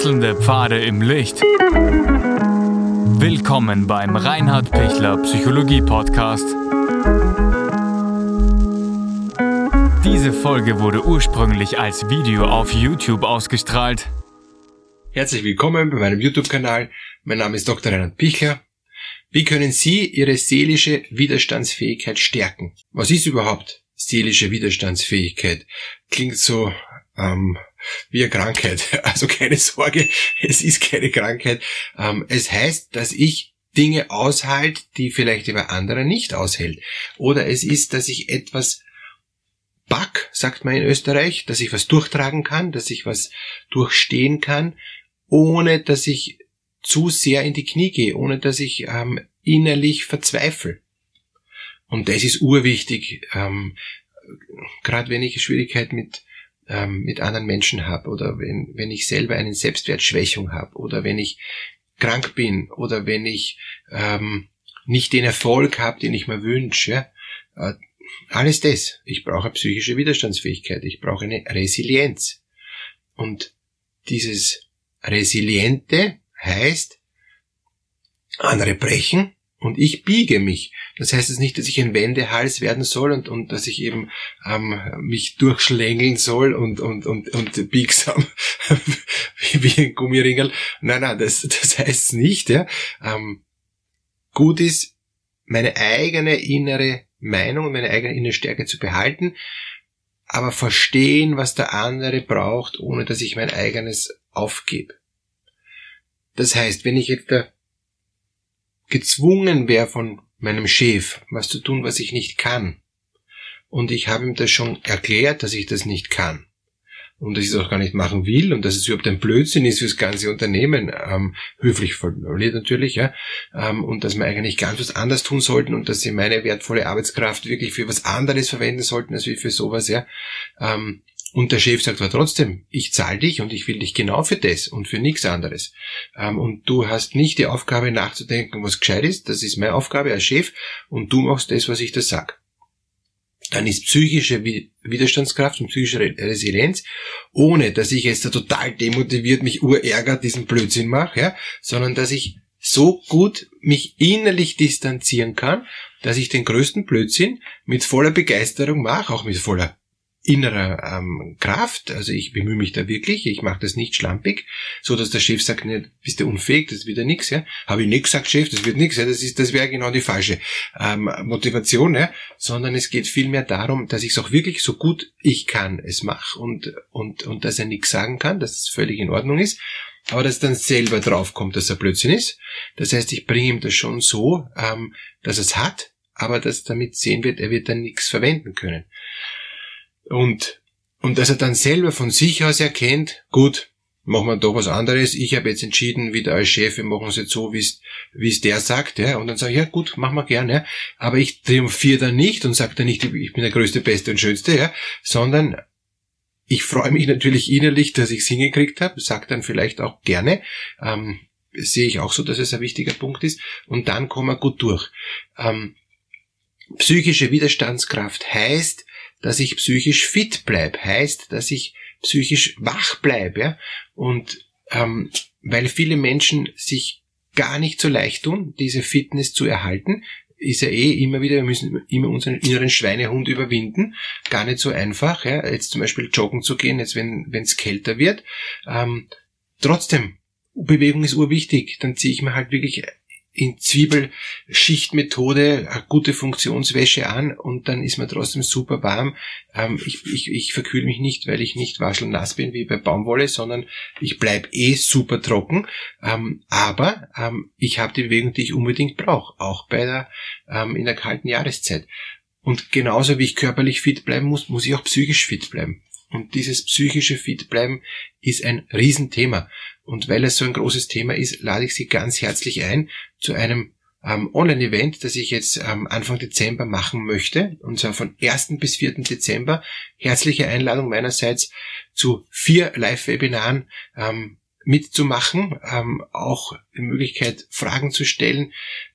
Wechselnde Pfade im Licht. Willkommen beim Reinhard Pichler Psychologie Podcast. Diese Folge wurde ursprünglich als Video auf YouTube ausgestrahlt. Herzlich willkommen bei meinem YouTube-Kanal. Mein Name ist Dr. Reinhard Pichler. Wie können Sie Ihre seelische Widerstandsfähigkeit stärken? Was ist überhaupt seelische Widerstandsfähigkeit? Klingt so ähm, wie eine Krankheit. Also keine Sorge, es ist keine Krankheit. Ähm, es heißt, dass ich Dinge aushalte, die vielleicht über andere nicht aushält. Oder es ist, dass ich etwas back, sagt man in Österreich, dass ich was durchtragen kann, dass ich was durchstehen kann, ohne dass ich zu sehr in die Knie gehe, ohne dass ich ähm, innerlich verzweifle. Und das ist urwichtig, ähm, gerade wenn ich Schwierigkeit mit ähm, mit anderen Menschen habe oder wenn, wenn ich selber eine Selbstwertschwächung habe oder wenn ich krank bin oder wenn ich ähm, nicht den Erfolg habe, den ich mir wünsche. Äh, alles das. Ich brauche psychische Widerstandsfähigkeit. Ich brauche eine Resilienz. Und dieses Resiliente heißt, andere brechen, und ich biege mich. Das heißt es nicht, dass ich ein Wendehals werden soll und, und dass ich eben ähm, mich durchschlängeln soll und, und, und, und biegsam wie, wie ein Gummiringel. Nein, nein, das, das heißt nicht. Ja. Ähm, gut ist, meine eigene innere Meinung und meine eigene innere Stärke zu behalten, aber verstehen, was der andere braucht, ohne dass ich mein eigenes aufgebe. Das heißt, wenn ich jetzt da gezwungen wäre von meinem Chef, was zu tun, was ich nicht kann. Und ich habe ihm das schon erklärt, dass ich das nicht kann. Und dass ich es auch gar nicht machen will und dass es überhaupt ein Blödsinn ist fürs ganze Unternehmen, ähm, höflich formuliert natürlich, ja, ähm, und dass wir eigentlich ganz was anderes tun sollten und dass sie meine wertvolle Arbeitskraft wirklich für was anderes verwenden sollten als wie für sowas, ja. Ähm, und der Chef sagt aber trotzdem, ich zahle dich und ich will dich genau für das und für nichts anderes. Ähm, und du hast nicht die Aufgabe nachzudenken, was gescheit ist, das ist meine Aufgabe als Chef und du machst das, was ich dir sag. Dann ist psychische Widerstandskraft und psychische Resilienz, ohne dass ich jetzt da total demotiviert mich urärgert diesen Blödsinn mache, ja, sondern dass ich so gut mich innerlich distanzieren kann, dass ich den größten Blödsinn mit voller Begeisterung mache, auch mit voller innerer ähm, Kraft, also ich bemühe mich da wirklich, ich mache das nicht schlampig, so dass der Chef sagt, ne, bist du unfähig, das wird ja nix, ja. Habe ich nicht gesagt, Chef, das wird nix, ja, das ist, das wäre genau die falsche ähm, Motivation, ja, sondern es geht vielmehr darum, dass ich es auch wirklich so gut ich kann es mache und und und dass er nichts sagen kann, dass es völlig in Ordnung ist, aber dass dann selber draufkommt, dass er Blödsinn ist. Das heißt, ich bringe ihm das schon so, ähm, dass es hat, aber dass damit sehen wird, er wird dann nichts verwenden können. Und, und dass er dann selber von sich aus erkennt, gut, machen wir da was anderes. Ich habe jetzt entschieden, wieder als Chef, wir machen es jetzt so, wie es der sagt, ja. Und dann sage ich, ja gut, machen wir gerne. Aber ich triumphiere dann nicht und sage dann nicht, ich bin der Größte, Beste und Schönste, ja, sondern ich freue mich natürlich innerlich, dass ich es hingekriegt habe, sage dann vielleicht auch gerne. Ähm, sehe ich auch so, dass es ein wichtiger Punkt ist. Und dann kommen wir gut durch. Ähm, psychische Widerstandskraft heißt, dass ich psychisch fit bleib, heißt, dass ich psychisch wach bleibe. Ja? Und ähm, weil viele Menschen sich gar nicht so leicht tun, diese Fitness zu erhalten, ist ja eh immer wieder, wir müssen immer unseren inneren Schweinehund überwinden. Gar nicht so einfach, ja, jetzt zum Beispiel joggen zu gehen, jetzt wenn es kälter wird. Ähm, trotzdem, Bewegung ist urwichtig. Dann ziehe ich mir halt wirklich in Zwiebelschichtmethode gute Funktionswäsche an und dann ist man trotzdem super warm. Ähm, ich, ich, ich verkühle mich nicht, weil ich nicht waschelnass bin wie bei Baumwolle, sondern ich bleib eh super trocken. Ähm, aber ähm, ich habe die Bewegung, die ich unbedingt brauche, auch bei der ähm, in der kalten Jahreszeit. Und genauso wie ich körperlich fit bleiben muss, muss ich auch psychisch fit bleiben. Und dieses psychische Fitbleiben ist ein Riesenthema. Und weil es so ein großes Thema ist, lade ich Sie ganz herzlich ein zu einem ähm, Online-Event, das ich jetzt ähm, Anfang Dezember machen möchte. Und zwar von 1. bis 4. Dezember. Herzliche Einladung meinerseits zu vier Live-Webinaren ähm, mitzumachen, ähm, auch die Möglichkeit, Fragen zu stellen.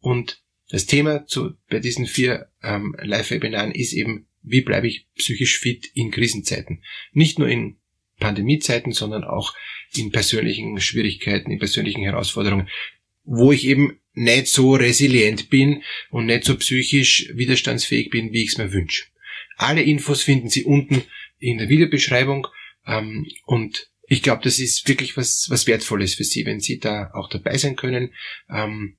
Und das Thema zu, bei diesen vier ähm, Live-Webinaren ist eben wie bleibe ich psychisch fit in Krisenzeiten. Nicht nur in Pandemiezeiten, sondern auch in persönlichen Schwierigkeiten, in persönlichen Herausforderungen, wo ich eben nicht so resilient bin und nicht so psychisch widerstandsfähig bin, wie ich es mir wünsche. Alle Infos finden Sie unten in der Videobeschreibung ähm, und ich glaube, das ist wirklich was, was Wertvolles für Sie, wenn Sie da auch dabei sein können. Ähm,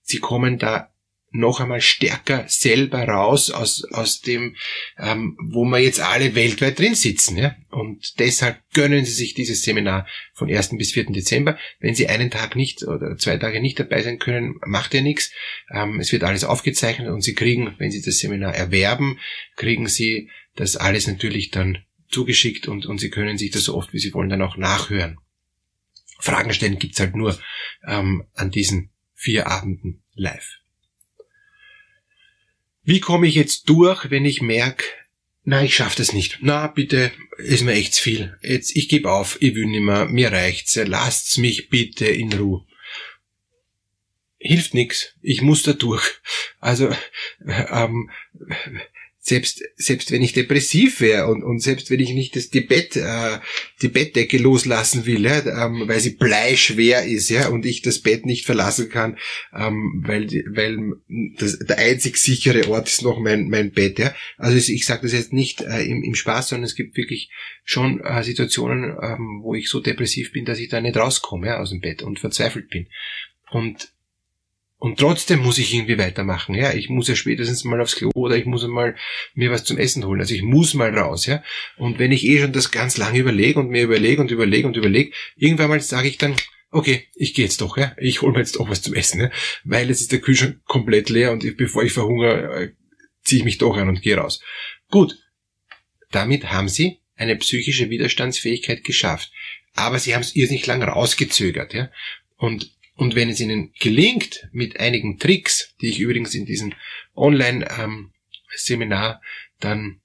Sie kommen da noch einmal stärker selber raus aus, aus dem, ähm, wo wir jetzt alle weltweit drin sitzen. Ja? Und deshalb gönnen Sie sich dieses Seminar von 1. bis 4. Dezember. Wenn Sie einen Tag nicht oder zwei Tage nicht dabei sein können, macht ja nichts. Ähm, es wird alles aufgezeichnet und Sie kriegen, wenn Sie das Seminar erwerben, kriegen Sie das alles natürlich dann zugeschickt und, und Sie können sich das so oft wie Sie wollen dann auch nachhören. Fragen stellen gibt's halt nur ähm, an diesen vier Abenden live. Wie komme ich jetzt durch, wenn ich merke, na, ich schaff das nicht. Na, bitte, ist mir echt zu viel. Jetzt, ich gebe auf, ich will nimmer, mir reicht's. Lasst's mich bitte in Ruhe. Hilft nix. Ich muss da durch. Also, ähm, selbst, selbst wenn ich depressiv wäre und, und selbst wenn ich nicht das, die, Bett, äh, die Bettdecke loslassen will, ja, ähm, weil sie bleischwer ist, ja, und ich das Bett nicht verlassen kann, ähm, weil, weil das, der einzig sichere Ort ist noch mein, mein Bett, ja. Also ich, sage das jetzt nicht äh, im, im Spaß, sondern es gibt wirklich schon äh, Situationen, ähm, wo ich so depressiv bin, dass ich da nicht rauskomme, ja, aus dem Bett und verzweifelt bin. Und und trotzdem muss ich irgendwie weitermachen, ja. Ich muss ja spätestens mal aufs Klo oder ich muss mal mir was zum Essen holen. Also ich muss mal raus, ja. Und wenn ich eh schon das ganz lange überlege und mir überlege und überlege und überlege, irgendwann mal sage ich dann, okay, ich gehe jetzt doch, ja. Ich hole mir jetzt doch was zum Essen, ja. Weil es ist der Kühlschrank komplett leer und ich, bevor ich verhungere, äh, ziehe ich mich doch an und gehe raus. Gut. Damit haben sie eine psychische Widerstandsfähigkeit geschafft. Aber sie haben es irrsinnig lang rausgezögert, ja. Und und wenn es Ihnen gelingt, mit einigen Tricks, die ich übrigens in diesem Online-Seminar ähm, dann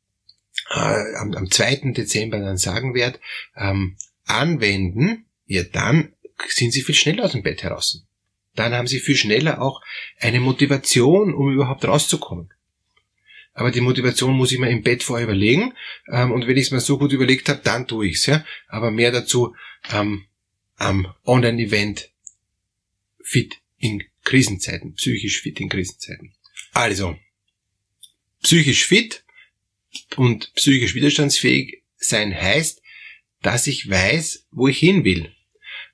äh, am, am 2. Dezember dann sagen werde, ähm, anwenden, ja dann sind Sie viel schneller aus dem Bett heraus. Dann haben Sie viel schneller auch eine Motivation, um überhaupt rauszukommen. Aber die Motivation muss ich mir im Bett vorher überlegen. Ähm, und wenn ich es mir so gut überlegt habe, dann tue ich's. Ja? Aber mehr dazu ähm, am Online-Event fit in Krisenzeiten, psychisch fit in Krisenzeiten. Also, psychisch fit und psychisch widerstandsfähig sein heißt, dass ich weiß, wo ich hin will.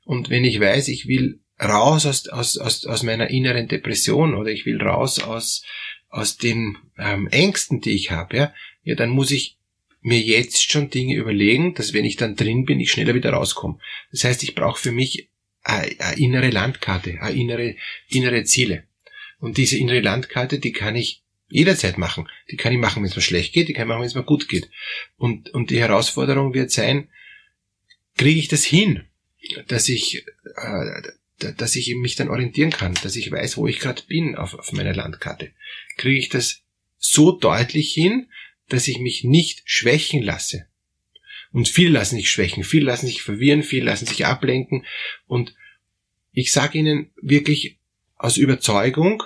Und wenn ich weiß, ich will raus aus, aus, aus, aus meiner inneren Depression oder ich will raus aus, aus den ähm, Ängsten, die ich habe, ja, ja, dann muss ich mir jetzt schon Dinge überlegen, dass wenn ich dann drin bin, ich schneller wieder rauskomme. Das heißt, ich brauche für mich eine innere Landkarte, eine innere, innere Ziele. Und diese innere Landkarte, die kann ich jederzeit machen. Die kann ich machen, wenn es mir schlecht geht, die kann ich machen, wenn es mir gut geht. Und, und die Herausforderung wird sein, kriege ich das hin, dass ich, äh, dass ich mich dann orientieren kann, dass ich weiß, wo ich gerade bin auf, auf meiner Landkarte. Kriege ich das so deutlich hin, dass ich mich nicht schwächen lasse. Und viele lassen sich schwächen, viele lassen sich verwirren, viele lassen sich ablenken. Und ich sage Ihnen wirklich aus Überzeugung,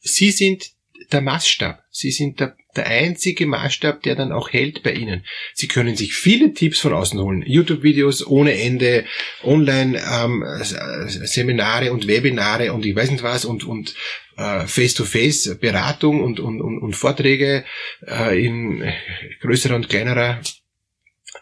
Sie sind der Maßstab. Sie sind der, der einzige Maßstab, der dann auch hält bei Ihnen. Sie können sich viele Tipps von außen holen. YouTube-Videos ohne Ende, Online-Seminare ähm, und Webinare und ich weiß nicht was und, und äh, Face-to-Face-Beratung und, und, und, und Vorträge äh, in größerer und kleinerer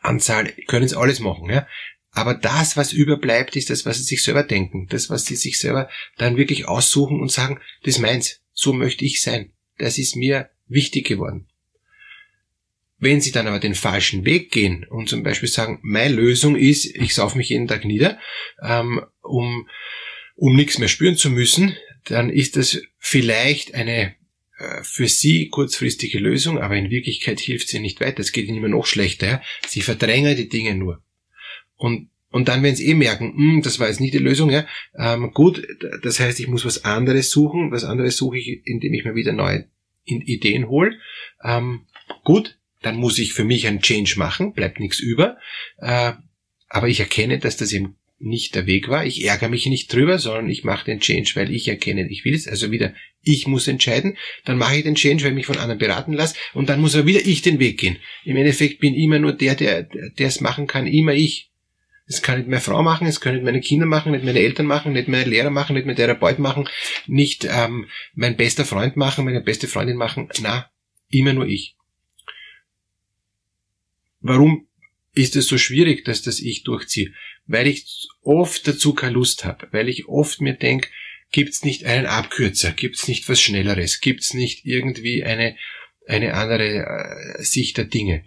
Anzahl, können es alles machen, ja. Aber das, was überbleibt, ist das, was sie sich selber denken. Das, was sie sich selber dann wirklich aussuchen und sagen, das meins. So möchte ich sein. Das ist mir wichtig geworden. Wenn sie dann aber den falschen Weg gehen und zum Beispiel sagen, meine Lösung ist, ich sauf mich jeden Tag nieder, ähm, um, um nichts mehr spüren zu müssen, dann ist das vielleicht eine für sie kurzfristige Lösung, aber in Wirklichkeit hilft sie nicht weiter. Es geht ihnen immer noch schlechter. Ja? Sie verdrängen die Dinge nur. Und, und dann, wenn sie eh merken, hm, das war jetzt nicht die Lösung, ja, ähm, gut, das heißt, ich muss was anderes suchen. Was anderes suche ich, indem ich mir wieder neue Ideen hole. Ähm, gut, dann muss ich für mich einen Change machen, bleibt nichts über. Äh, aber ich erkenne, dass das eben nicht der Weg war. Ich ärgere mich nicht drüber, sondern ich mache den Change, weil ich erkenne, ich will es. Also wieder, ich muss entscheiden. Dann mache ich den Change, weil ich mich von anderen beraten lasse. Und dann muss aber wieder ich den Weg gehen. Im Endeffekt bin immer nur der, der, der es machen kann, immer ich. Das kann nicht meine Frau machen, das können nicht meine Kinder machen, nicht meine Eltern machen, nicht meine Lehrer machen, nicht mein Therapeut machen, nicht ähm, mein bester Freund machen, meine beste Freundin machen. Na, immer nur ich. Warum ist es so schwierig, dass das ich durchziehe? Weil ich oft dazu keine Lust habe, weil ich oft mir denke, gibt's nicht einen Abkürzer, gibt's nicht was Schnelleres, gibt's nicht irgendwie eine, eine andere äh, Sicht der Dinge.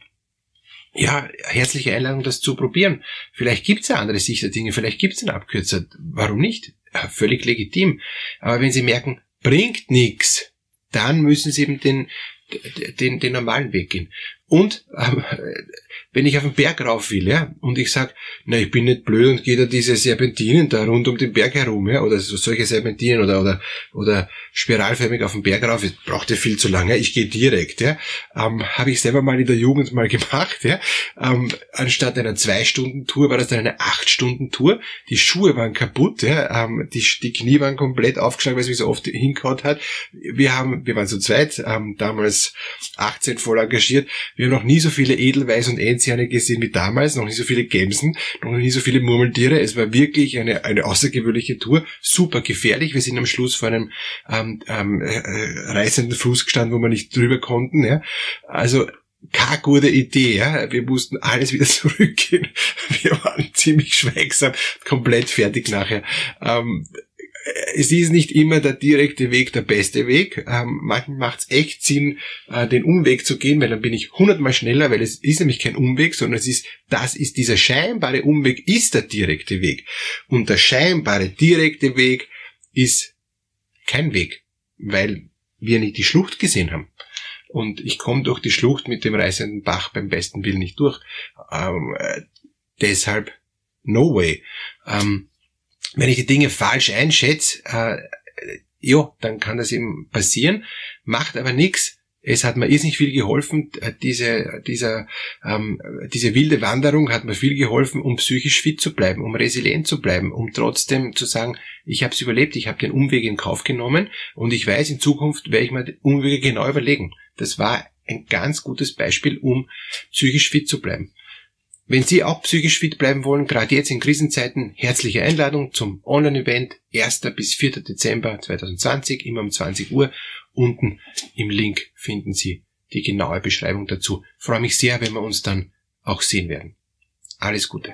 Ja, herzliche Einladung, das zu probieren. Vielleicht gibt's eine andere Sicht der Dinge, vielleicht gibt's einen Abkürzer. Warum nicht? Ja, völlig legitim. Aber wenn Sie merken, bringt nix, dann müssen Sie eben den, den, den normalen Weg gehen. Und ähm, wenn ich auf den Berg rauf will, ja, und ich sag, na, ich bin nicht blöd und gehe da diese Serpentinen da rund um den Berg herum, ja, oder so, solche Serpentinen oder, oder, oder spiralförmig auf den Berg rauf, das braucht ja viel zu lange, ich gehe direkt, ja, ähm, habe ich selber mal in der Jugend mal gemacht, ja, ähm, anstatt einer Zwei-Stunden-Tour war das dann eine Acht-Stunden-Tour, die Schuhe waren kaputt, ja, ähm, die, die Knie waren komplett aufgeschlagen, weil es mich so oft hingehauen hat, wir haben, wir waren zu zweit, ähm, damals 18 voll engagiert, wir haben noch nie so viele Edelweiß und Enziane gesehen wie damals, noch nie so viele Gämsen, noch nie so viele Murmeltiere. Es war wirklich eine, eine außergewöhnliche Tour, super gefährlich. Wir sind am Schluss vor einem ähm, ähm, äh, reißenden Fluss gestanden, wo wir nicht drüber konnten. Ja. Also keine gute Idee, ja. Wir mussten alles wieder zurückgehen. Wir waren ziemlich schweigsam, komplett fertig nachher. Ähm, es ist nicht immer der direkte Weg der beste Weg. Ähm, manchmal macht es echt Sinn, äh, den Umweg zu gehen, weil dann bin ich hundertmal schneller, weil es ist nämlich kein Umweg, sondern es ist, das ist dieser scheinbare Umweg ist der direkte Weg. Und der scheinbare direkte Weg ist kein Weg, weil wir nicht die Schlucht gesehen haben. Und ich komme durch die Schlucht mit dem reißenden Bach beim besten Willen nicht durch. Ähm, äh, deshalb no way. Ähm, wenn ich die Dinge falsch einschätze, äh, ja, dann kann das eben passieren, macht aber nichts. Es hat mir irrsinnig viel geholfen, äh, diese, dieser, ähm, diese wilde Wanderung hat mir viel geholfen, um psychisch fit zu bleiben, um resilient zu bleiben, um trotzdem zu sagen, ich habe es überlebt, ich habe den Umweg in Kauf genommen und ich weiß, in Zukunft werde ich mir die Umwege genau überlegen. Das war ein ganz gutes Beispiel, um psychisch fit zu bleiben. Wenn Sie auch psychisch fit bleiben wollen, gerade jetzt in Krisenzeiten, herzliche Einladung zum Online-Event 1. bis 4. Dezember 2020, immer um 20 Uhr. Unten im Link finden Sie die genaue Beschreibung dazu. Ich freue mich sehr, wenn wir uns dann auch sehen werden. Alles Gute.